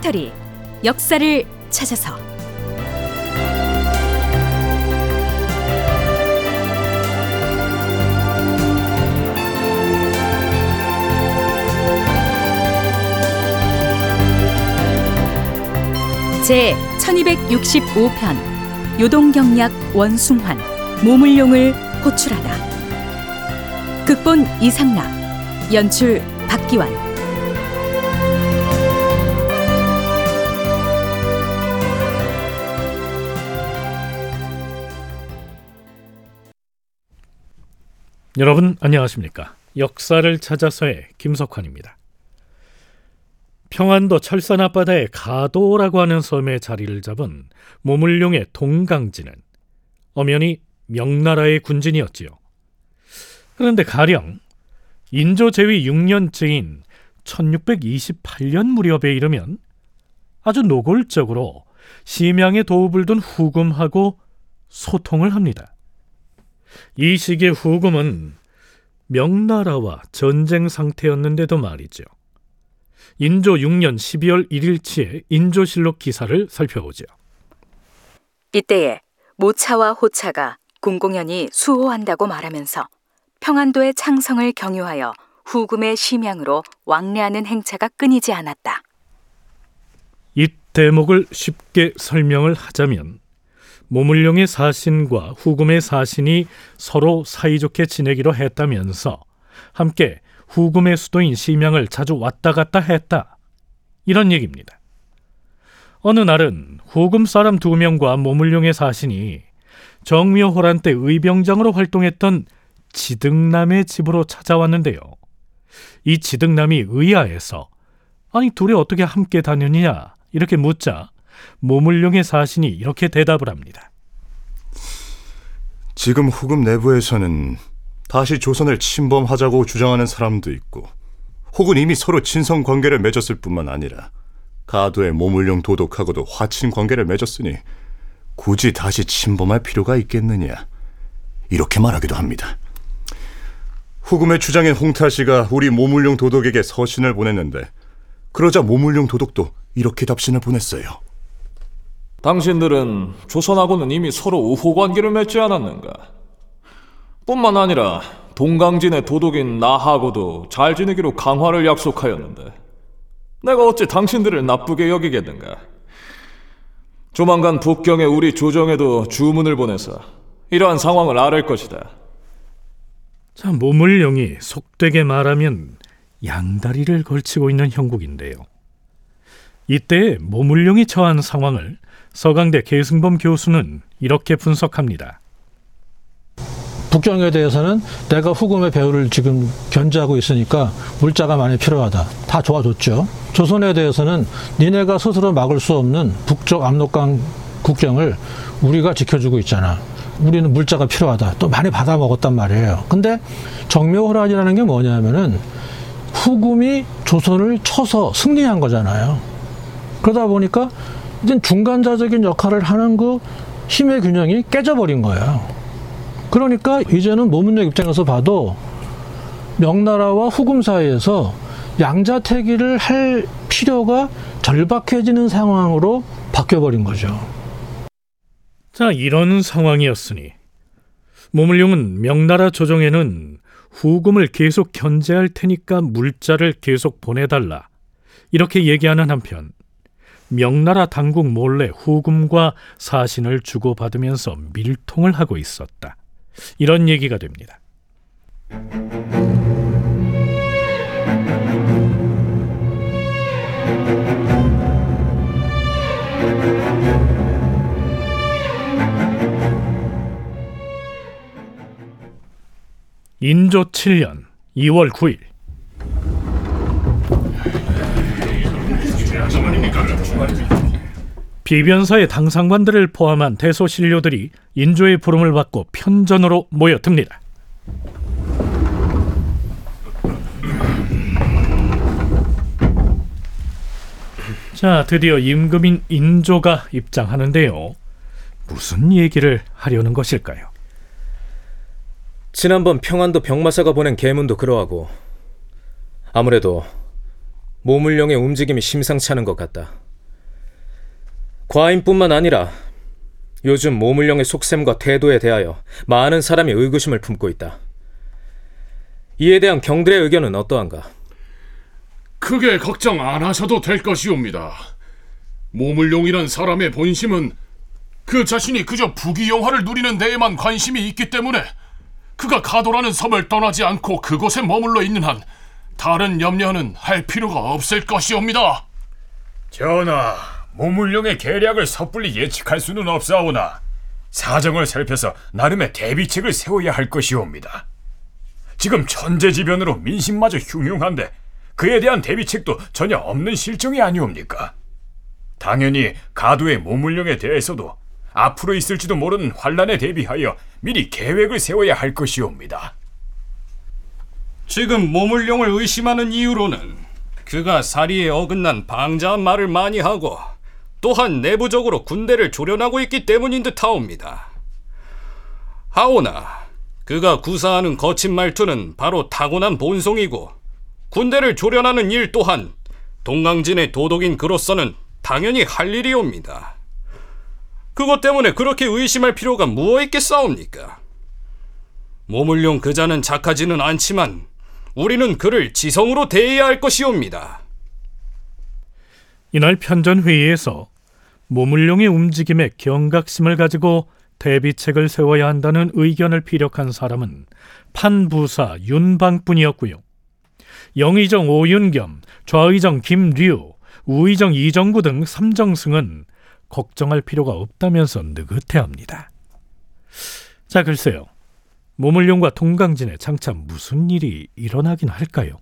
다큐멘터리 역사를 찾아서. 제 1265편 요동경략 원숭환 모물룡을 호출하다. 극본 이상락 연출 박기환 여러분 안녕하십니까? 역사를 찾아서의 김석환입니다. 평안도 철산 앞바다의 가도라고 하는 섬에 자리를 잡은 모물룡의 동강진은 엄연히 명나라의 군진이었지요. 그런데 가령 인조 제위 6년째인 1628년 무렵에 이르면 아주 노골적으로 심양에 도읍을 둔 후금하고 소통을 합니다. 이 시기의 후금은 명나라와 전쟁 상태였는데도 말이죠. 인조 6년 12월 1일치의 인조실록 기사를 살펴보죠. 이때에 모차와 호차가 공공연히 수호한다고 말하면서 평안도의 창성을 경유하여 후금의 심양으로 왕래하는 행차가 끊이지 않았다. 이 대목을 쉽게 설명을 하자면 모물룡의 사신과 후금의 사신이 서로 사이좋게 지내기로 했다면서 함께 후금의 수도인 심양을 자주 왔다 갔다 했다. 이런 얘기입니다. 어느 날은 후금 사람 두 명과 모물룡의 사신이 정묘호란 때 의병장으로 활동했던 지등남의 집으로 찾아왔는데요. 이 지등남이 의아해서 아니 둘이 어떻게 함께 다녔느냐 이렇게 묻자 모물룡의 사신이 이렇게 대답을 합니다. 지금 후금 내부에서는 다시 조선을 침범하자고 주장하는 사람도 있고 혹은 이미 서로 친선 관계를 맺었을 뿐만 아니라 가도의 모물룡 도독하고도 화친 관계를 맺었으니 굳이 다시 침범할 필요가 있겠느냐 이렇게 말하기도 합니다. 후금의 주장인 홍타씨가 우리 모물룡 도독에게 서신을 보냈는데 그러자 모물룡 도독도 이렇게 답신을 보냈어요. 당신들은 조선하고는 이미 서로 우호 관계를 맺지 않았는가? 뿐만 아니라 동강진의 도독인 나하고도 잘 지내기로 강화를 약속하였는데 내가 어찌 당신들을 나쁘게 여기겠는가? 조만간 북경의 우리 조정에도 주문을 보내서 이러한 상황을 아를 것이다. 자, 모물룡이 속되게 말하면 양다리를 걸치고 있는 형국인데요. 이때 모물룡이 처한 상황을 서강대 계승범 교수는 이렇게 분석합니다. 북경에 대해서는 내가 후금의 배후를 지금 견제하고 있으니까 물자가 많이 필요하다. 다 도와줬죠. 조선에 대해서는 니네가 스스로 막을 수 없는 북쪽 압록강 국경을 우리가 지켜주고 있잖아. 우리는 물자가 필요하다. 또 많이 받아 먹었단 말이에요. 근데 정묘호란이라는 게 뭐냐면은 후금이 조선을 쳐서 승리한 거잖아요. 그러다 보니까 중간자적인 역할을 하는 그 힘의 균형이 깨져버린 거예요. 그러니까 이제는 모문력 입장에서 봐도 명나라와 후금 사이에서 양자태기를 할 필요가 절박해지는 상황으로 바뀌어버린 거죠. 자, 이런 상황이었으니 모물룡은 명나라 조정에는 후금을 계속 견제할 테니까 물자를 계속 보내달라 이렇게 얘기하는 한편 명나라 당국 몰래 후금과 사신을 주고받으면서 밀통을 하고 있었다. 이런 얘기가 됩니다. 인조 7년 2월 9일 비변사의 당상관들을 포함한 대소신료들이 인조의 부름을 받고 편전으로 모여듭니다. 자, 드디어 임금인 인조가 입장하는데요. 무슨 얘기를 하려는 것일까요? 지난번 평안도 병마사가 보낸 계문도 그러하고 아무래도 모물령의 움직임이 심상치 않은 것 같다. 과인뿐만 아니라 요즘 모물령의 속셈과 태도에 대하여 많은 사람이 의구심을 품고 있다. 이에 대한 경들의 의견은 어떠한가? 크게 걱정 안 하셔도 될 것이옵니다. 모물룡이란 사람의 본심은 그 자신이 그저 부귀영화를 누리는 데에만 관심이 있기 때문에 그가 가도라는 섬을 떠나지 않고 그곳에 머물러 있는 한 다른 염려는 할 필요가 없을 것이옵니다. 전하, 모물룡의 계략을 섣불리 예측할 수는 없사오나 사정을 살펴서 나름의 대비책을 세워야 할 것이옵니다. 지금 천재지변으로 민심마저 흉흉한데 그에 대한 대비책도 전혀 없는 실정이 아니옵니까? 당연히 가도의 모물령에 대해서도 앞으로 있을지도 모르는 환란에 대비하여 미리 계획을 세워야 할 것이옵니다. 지금 모물룡을 의심하는 이유로는 그가 사리에 어긋난 방자한 말을 많이 하고 또한 내부적으로 군대를 조련하고 있기 때문인 듯하옵니다. 하오나 그가 구사하는 거친 말투는 바로 타고난 본성이고 군대를 조련하는 일 또한 동강진의 도독인 그로서는 당연히 할 일이옵니다. 그것 때문에 그렇게 의심할 필요가 무엇 있겠사옵니까? 모물룡 그자는 착하지는 않지만 우리는 그를 지성으로 대해야 할 것이옵니다. 이날 편전 회의에서 모물룡의 움직임에 경각심을 가지고 대비책을 세워야 한다는 의견을 피력한 사람은 판부사 윤방뿐이었고요. 영의정 오윤겸, 좌의정 김류, 우의정 이정구 등 삼정승은 걱정할 필요가 없다면서 느긋해합니다. 자, 글쎄요. 모물룡과 동강진에 장차 무슨 일이 일어나긴 할까요?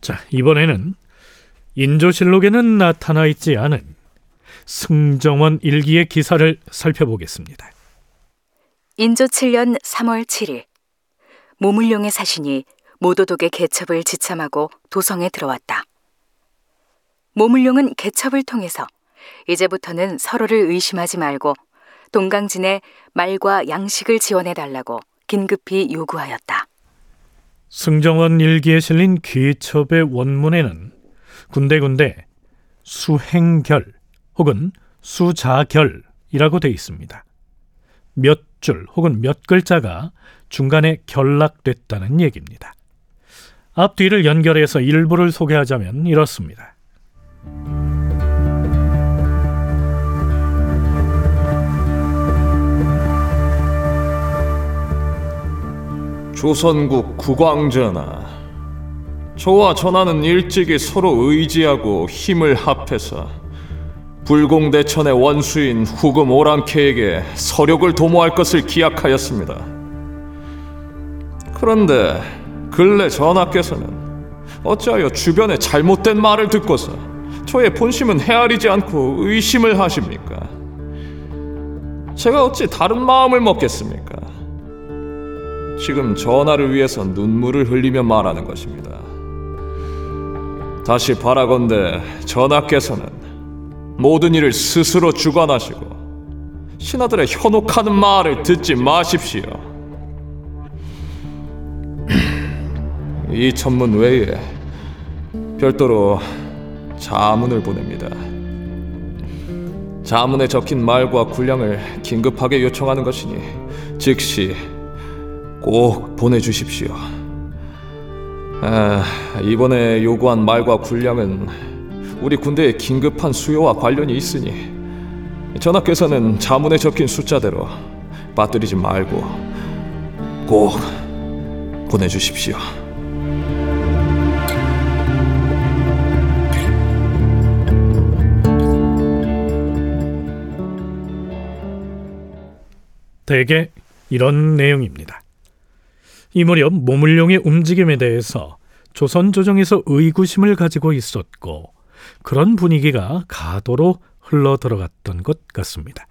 자, 이번에는 인조실록에는 나타나 있지 않은 승정원 일기의 기사를 살펴보겠습니다. 인조 7년 3월 7일 모물룡의 사신이 모도독의 개첩을 지참하고 도성에 들어왔다. 모물룡은 개첩을 통해서 이제부터는 서로를 의심하지 말고 동강진에 말과 양식을 지원해 달라고 긴급히 요구하였다. 승정원 일기에 실린 귀첩의 원문에는 군데군데 수행결 혹은 수자결이라고 되어 있습니다. 몇 줄 혹은 몇 글자가 중간에 결락됐다는 얘기입니다. 앞뒤를 연결해서 일부를 소개하자면 이렇습니다. 조선국 국왕전하, 저와 전하는 일찍이 서로 의지하고 힘을 합해서 불공대천의 원수인 후금 오랑캐에게 서력을 도모할 것을 기약하였습니다. 그런데 근래 전하께서는 어찌하여 주변의 잘못된 말을 듣고서 저의 본심은 헤아리지 않고 의심을 하십니까? 제가 어찌 다른 마음을 먹겠습니까? 지금 전하를 위해서 눈물을 흘리며 말하는 것입니다. 다시 바라건대 전하께서는 모든 일을 스스로 주관하시고 신하들의 현혹하는 말을 듣지 마십시오. 이 천문 외에 별도로 자문을 보냅니다. 자문에 적힌 말과 군량을 긴급하게 요청하는 것이니 즉시 꼭 보내주십시오. 아, 이번에 요구한 말과 군량은 우리 군대의 긴급한 수요와 관련이 있으니 전하께서는 자문에 적힌 숫자대로 빠뜨리지 말고 꼭 보내주십시오. 대개 이런 내용입니다. 이 무렵 모물룡의 움직임에 대해서 조선 조정에서 의구심을 가지고 있었고 그런 분위기가 가도로 흘러 들어갔던 것 같습니다.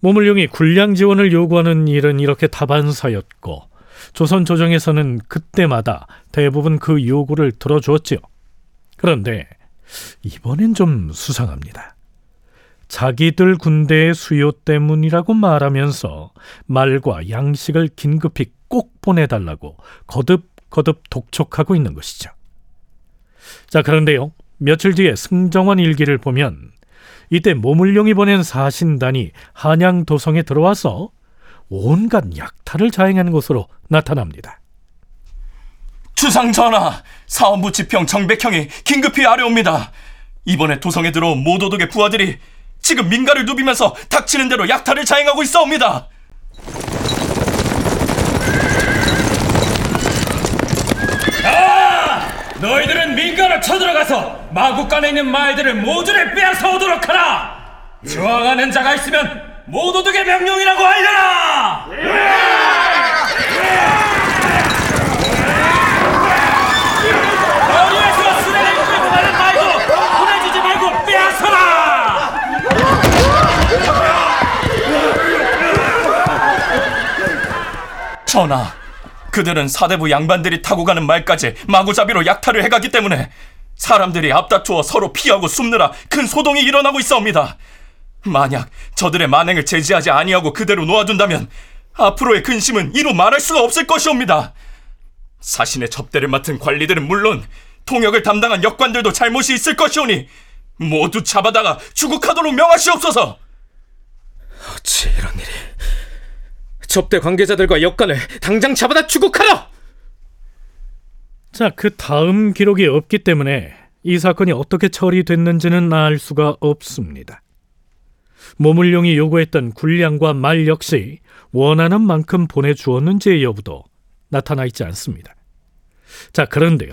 모물룡이 군량 지원을 요구하는 일은 이렇게 다반사였고 조선 조정에서는 그때마다 대부분 그 요구를 들어주었지요. 그런데 이번엔 좀 수상합니다. 자기들 군대의 수요 때문이라고 말하면서 말과 양식을 긴급히 꼭 보내달라고 거듭거듭 독촉하고 있는 것이죠. 자, 그런데요. 며칠 뒤에 승정원 일기를 보면 이때 모물룡이 보낸 사신단이 한양 도성에 들어와서 온갖 약탈을 자행하는 것으로 나타납니다. 주상 전하, 사원부 지평 정백형이 긴급히 아뢰옵니다. 이번에 도성에 들어온 모도독의 부하들이 지금 민가를 누비면서 닥치는 대로 약탈을 자행하고 있어옵니다. 너희들은 민가로 쳐들어가서 마국간에 있는 말들을 모두를 빼앗아 오도록 하라. 저항하는 자가 있으면 모도독의 명령이라고 알려라. 전하, 그들은 사대부 양반들이 타고 가는 말까지 마구잡이로 약탈을 해가기 때문에 사람들이 앞다투어 서로 피하고 숨느라 큰 소동이 일어나고 있어옵니다. 만약 저들의 만행을 제지하지 아니하고 그대로 놓아둔다면 앞으로의 근심은 이루 말할 수가 없을 것이옵니다. 사신의 접대를 맡은 관리들은 물론 통역을 담당한 역관들도 잘못이 있을 것이오니 모두 잡아다가 추국하도록 명하시옵소서. 어찌 이런 일이? 접대 관계자들과 역관을 당장 잡아다 추국하라! 자, 그 다음 기록이 없기 때문에 이 사건이 어떻게 처리됐는지는 알 수가 없습니다. 모물룡이 요구했던 군량과 말 역시 원하는 만큼 보내주었는지의 여부도 나타나 있지 않습니다. 자, 그런데요.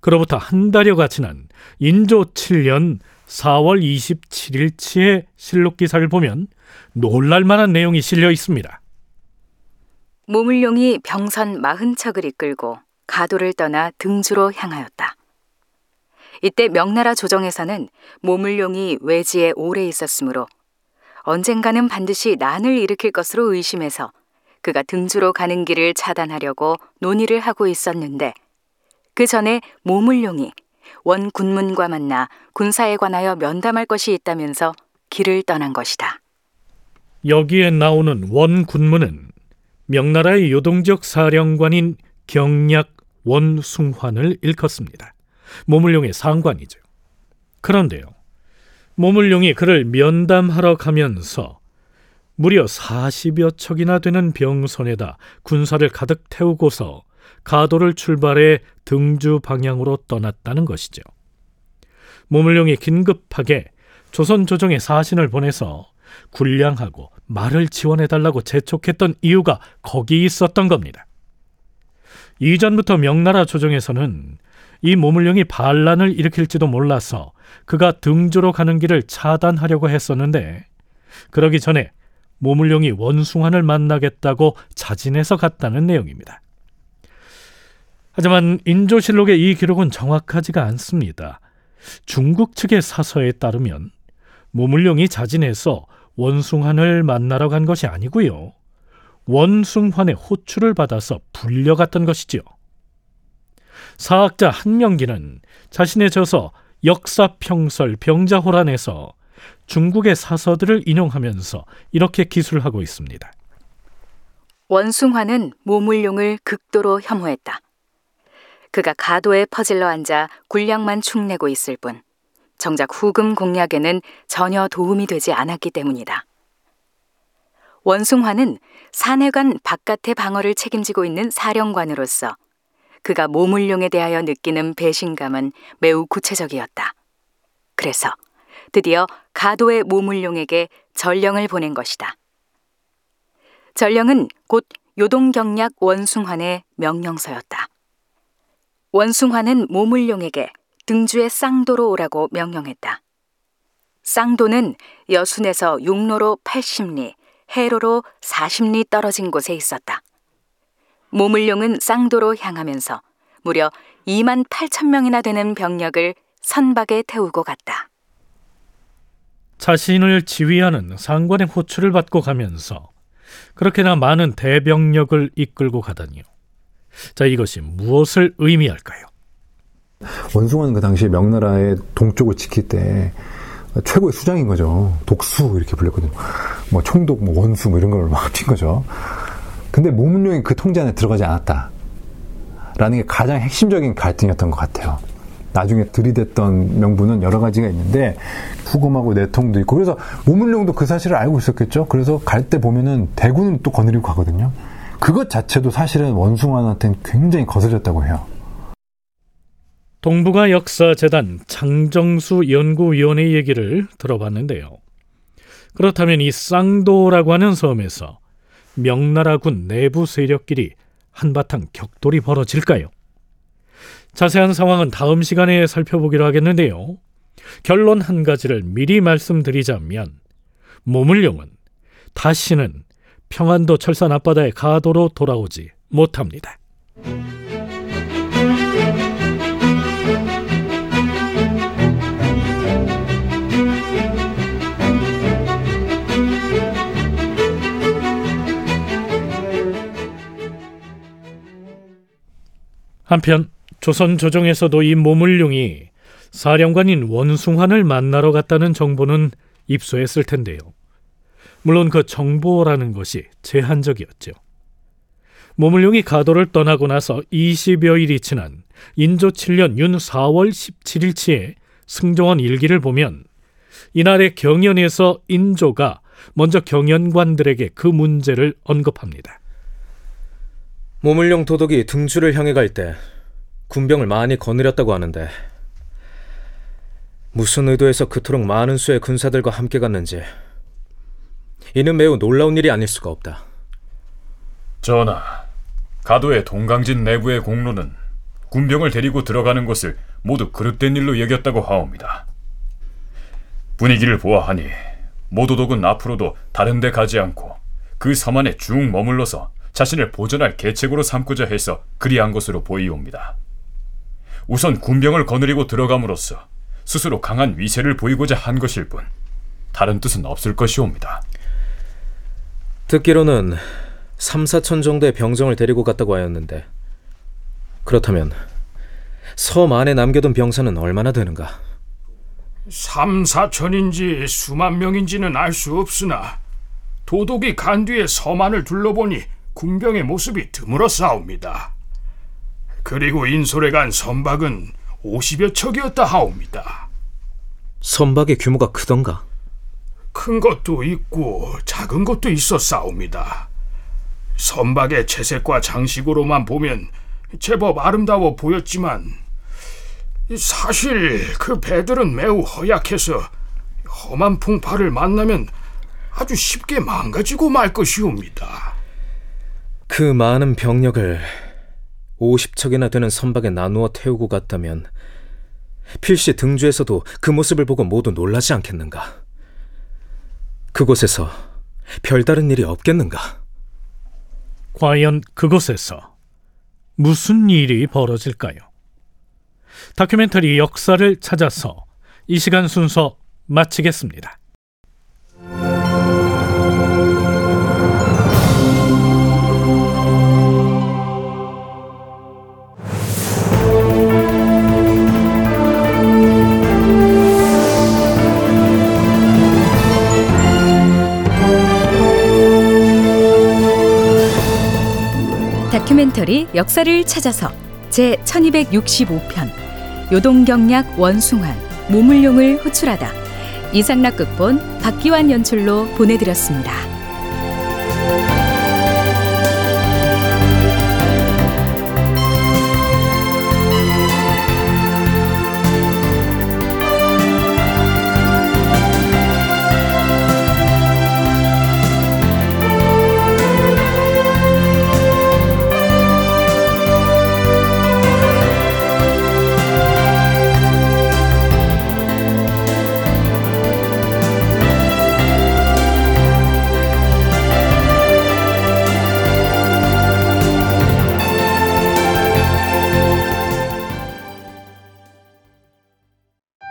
그로부터 한 달여가 지난 인조 7년 4월 27일치의 실록 기사를 보면 놀랄만한 내용이 실려 있습니다. 모물룡이 병선 마흔 척을 이끌고 가도를 떠나 등주로 향하였다. 이때 명나라 조정에서는 모물룡이 외지에 오래 있었으므로 언젠가는 반드시 난을 일으킬 것으로 의심해서 그가 등주로 가는 길을 차단하려고 논의를 하고 있었는데 그 전에 모물룡이 원 군문과 만나 군사에 관하여 면담할 것이 있다면서 길을 떠난 것이다. 여기에 나오는 원군무는 명나라의 요동적 사령관인 경략 원숭환을 일컫습니다. 모물룡의 상관이죠. 그런데요. 모물룡이 그를 면담하러 가면서 무려 40여 척이나 되는 병선에다 군사를 가득 태우고서 가도를 출발해 등주 방향으로 떠났다는 것이죠. 모물룡이 긴급하게 조선 조정에 사신을 보내서 군량하고 말을 지원해달라고 재촉했던 이유가 거기 있었던 겁니다. 이전부터 명나라 조정에서는 이 모물룡이 반란을 일으킬지도 몰라서 그가 등주로 가는 길을 차단하려고 했었는데 그러기 전에 모물룡이 원숭환을 만나겠다고 자진해서 갔다는 내용입니다. 하지만 인조실록의 이 기록은 정확하지가 않습니다. 중국 측의 사서에 따르면 모물룡이 자진해서 원숭환을 만나러 간 것이 아니고요. 원숭환의 호출을 받아서 불려갔던 것이지요. 사학자 한명기는 자신의 저서 역사평설 병자호란에서 중국의 사서들을 인용하면서 이렇게 기술하고 있습니다. 원숭환은 모물룡을 극도로 혐오했다. 그가 가도에 퍼질러 앉아 군량만 축내고 있을 뿐 정작 후금 공략에는 전혀 도움이 되지 않았기 때문이다. 원숭환은 산해관 바깥의 방어를 책임지고 있는 사령관으로서 그가 모물룡에 대하여 느끼는 배신감은 매우 구체적이었다. 그래서 드디어 가도의 모물룡에게 전령을 보낸 것이다. 전령은 곧 요동경략 원숭환의 명령서였다. 원숭환은 모물룡에게 등주의 쌍도로 오라고 명령했다. 쌍도는 여순에서 육로로 80리, 해로로 40리 떨어진 곳에 있었다. 모물룡은 쌍도로 향하면서 무려 2만 8천 명이나 되는 병력을 선박에 태우고 갔다. 자신을 지휘하는 상관의 호출을 받고 가면서 그렇게나 많은 대병력을 이끌고 가다니요. 자, 이것이 무엇을 의미할까요? 원숭아는 그 당시에 명나라의 동쪽을 지킬 때 최고의 수장인 거죠. 독수 이렇게 불렸거든요. 뭐 총독, 뭐 원수 뭐 이런 걸막 합친 거죠. 근데 모문룡이 그 통제 안에 들어가지 않았다. 라는 게 가장 핵심적인 갈등이었던 것 같아요. 나중에 들이댔던 명분은 여러 가지가 있는데 후금하고 내통도 있고 그래서 모문룡도 그 사실을 알고 있었겠죠. 그래서 갈 때 보면은 대군은 또 거느리고 가거든요. 그것 자체도 사실은 원숭아한테는 굉장히 거슬렸다고 해요. 동북아 역사재단 장정수 연구위원의 얘기를 들어봤는데요. 그렇다면 이 쌍도라고 하는 섬에서 명나라군 내부 세력끼리 한바탕 격돌이 벌어질까요? 자세한 상황은 다음 시간에 살펴보기로 하겠는데요. 결론 한 가지를 미리 말씀드리자면 모물룡은 다시는 평안도 철산 앞바다의 가도로 돌아오지 못합니다. 한편 조선 조정에서도 이 모물룡이 사령관인 원숭환을 만나러 갔다는 정보는 입수했을 텐데요. 물론 그 정보라는 것이 제한적이었죠. 모물룡이 가도를 떠나고 나서 20여 일이 지난 인조 7년 윤 4월 17일치의 승정원 일기를 보면 이날의 경연에서 인조가 먼저 경연관들에게 그 문제를 언급합니다. 모물룡 도덕이 등주를 향해 갈 때 군병을 많이 거느렸다고 하는데 무슨 의도에서 그토록 많은 수의 군사들과 함께 갔는지 이는 매우 놀라운 일이 아닐 수가 없다. 전하, 가도의 동강진 내부의 공로는 군병을 데리고 들어가는 것을 모두 그릇된 일로 여겼다고 하옵니다. 분위기를 보아하니 모도독은 앞으로도 다른 데 가지 않고 그 섬 안에 쭉 머물러서 자신을 보존할 계책으로 삼고자 해서 그리한 것으로 보이옵니다. 우선 군병을 거느리고 들어감으로써 스스로 강한 위세를 보이고자 한 것일 뿐 다른 뜻은 없을 것이옵니다. 듣기로는 3, 4천 정도의 병정을 데리고 갔다고 하였는데 그렇다면 섬 안에 남겨둔 병사는 얼마나 되는가? 3, 4천인지 수만 명인지는 알 수 없으나 도독이 간 뒤에 섬 안을 둘러보니 군병의 모습이 드물어 싸웁니다. 그리고 인솔에 간 선박은 50여 척이었다 하옵니다. 선박의 규모가 크던가? 큰 것도 있고 작은 것도 있어 싸웁니다. 선박의 채색과 장식으로만 보면 제법 아름다워 보였지만 사실 그 배들은 매우 허약해서 험한 풍파를 만나면 아주 쉽게 망가지고 말 것이옵니다. 그 많은 병력을 50척이나 되는 선박에 나누어 태우고 갔다면 필시 등주에서도 그 모습을 보고 모두 놀라지 않겠는가? 그곳에서 별다른 일이 없겠는가? 과연 그곳에서 무슨 일이 벌어질까요? 다큐멘터리 역사를 찾아서 이 시간 순서 마치겠습니다. 다큐멘터리 역사를 찾아서 제 1265편 요동경약 원숭환 모물룡을 호출하다 이상락 극본 박기환 연출로 보내드렸습니다.